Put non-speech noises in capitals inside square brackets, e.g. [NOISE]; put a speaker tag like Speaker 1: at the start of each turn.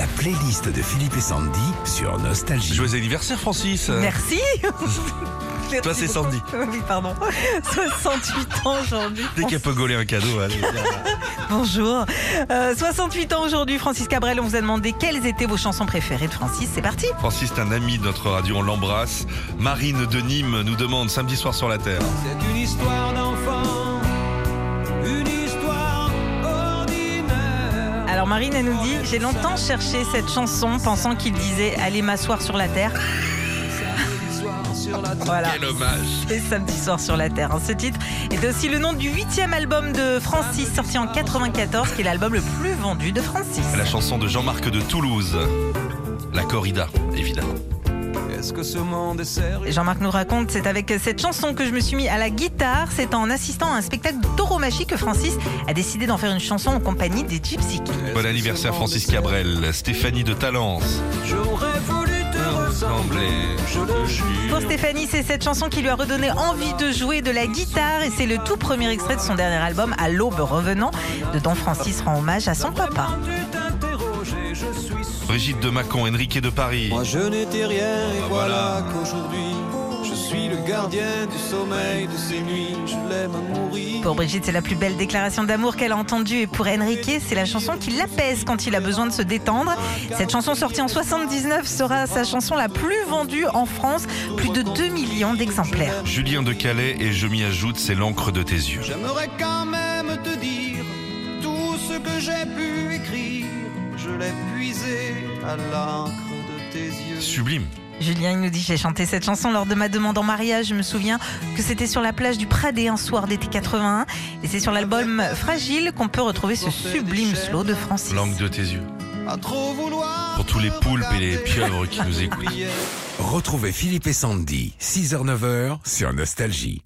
Speaker 1: La playlist de Philippe et Sandy sur Nostalgie.
Speaker 2: Joyeux anniversaire Francis
Speaker 3: Merci. Merci [LAUGHS]
Speaker 2: Toi, c'est
Speaker 3: beaucoup.
Speaker 2: Sandy.
Speaker 3: Oui, pardon. 68 ans aujourd'hui.
Speaker 2: Dès qu'elle peut gauler un cadeau, allez. viens.
Speaker 3: Bonjour. Euh, 68 ans aujourd'hui, Francis Cabrel. On vous a demandé quelles étaient vos chansons préférées de Francis. C'est parti.
Speaker 2: Francis est un ami de notre radio, on l'embrasse. Marine de Nîmes nous demande samedi soir sur la Terre.
Speaker 4: C'est une histoire d'enfant,
Speaker 3: Alors Marine, elle nous dit J'ai longtemps cherché cette chanson pensant qu'il disait Allez m'asseoir sur la terre.
Speaker 4: Samedi soir sur la terre.
Speaker 3: Voilà.
Speaker 2: Quel hommage
Speaker 3: Et samedi soir sur la Terre. hein. Ce titre est aussi le nom du huitième album de Francis, sorti en 94, qui est l'album le plus vendu de Francis.
Speaker 2: La chanson de Jean-Marc de Toulouse. La corrida, évidemment.
Speaker 4: Est-ce que ce monde est sérieux
Speaker 3: Et Jean-Marc nous raconte, c'est avec cette chanson que je me suis mis à la guitare. C'est en assistant à un spectacle de tauromachie que Francis a décidé d'en faire une chanson en compagnie des Gypsy Kings.
Speaker 2: Bon anniversaire Francis Cabrel, Stéphanie de Talence.
Speaker 4: J'aurais voulu te ressembler, je le jure.
Speaker 3: Pour Stéphanie, c'est cette chanson qui lui a redonné envie de jouer de la guitare et c'est le tout premier extrait de son dernier album, À l'aube revenant. Dedans, Francis rend hommage à son papa.
Speaker 2: Brigitte de Mâcon, Enrique de Paris.
Speaker 4: Moi je n'étais rien et
Speaker 2: Ah,
Speaker 4: voilà qu'aujourd'hui je suis le gardien du sommeil de ces nuits. Je l'aime à mourir.
Speaker 3: Pour Brigitte, c'est la plus belle déclaration d'amour qu'elle a entendue. Et pour Enrique, c'est la chanson qui l'apaise quand il a besoin de se détendre. Cette chanson sortie en 79 sera sa chanson la plus vendue en France. Plus de 2 millions d'exemplaires.
Speaker 2: Julien de Calais et je m'y ajoute, c'est l'encre de tes yeux.
Speaker 4: J'aimerais quand même te dire tout ce que j'ai pu écrire. Je l'ai puisé à l'encre de tes yeux.
Speaker 2: Sublime.
Speaker 3: Julien, il nous dit J'ai chanté cette chanson lors de ma demande en mariage. Je me souviens que c'était sur la plage du Pradé un soir d'été 81. Et c'est sur l'album Fragile qu'on peut retrouver ce sublime slow de Francis.
Speaker 2: L'encre de tes yeux.
Speaker 4: À trop vouloir.
Speaker 2: Pour tous les poulpes et les pieuvres qui nous écoutent.
Speaker 1: Retrouvez Philippe et Sandy, 6h-9h sur Nostalgie.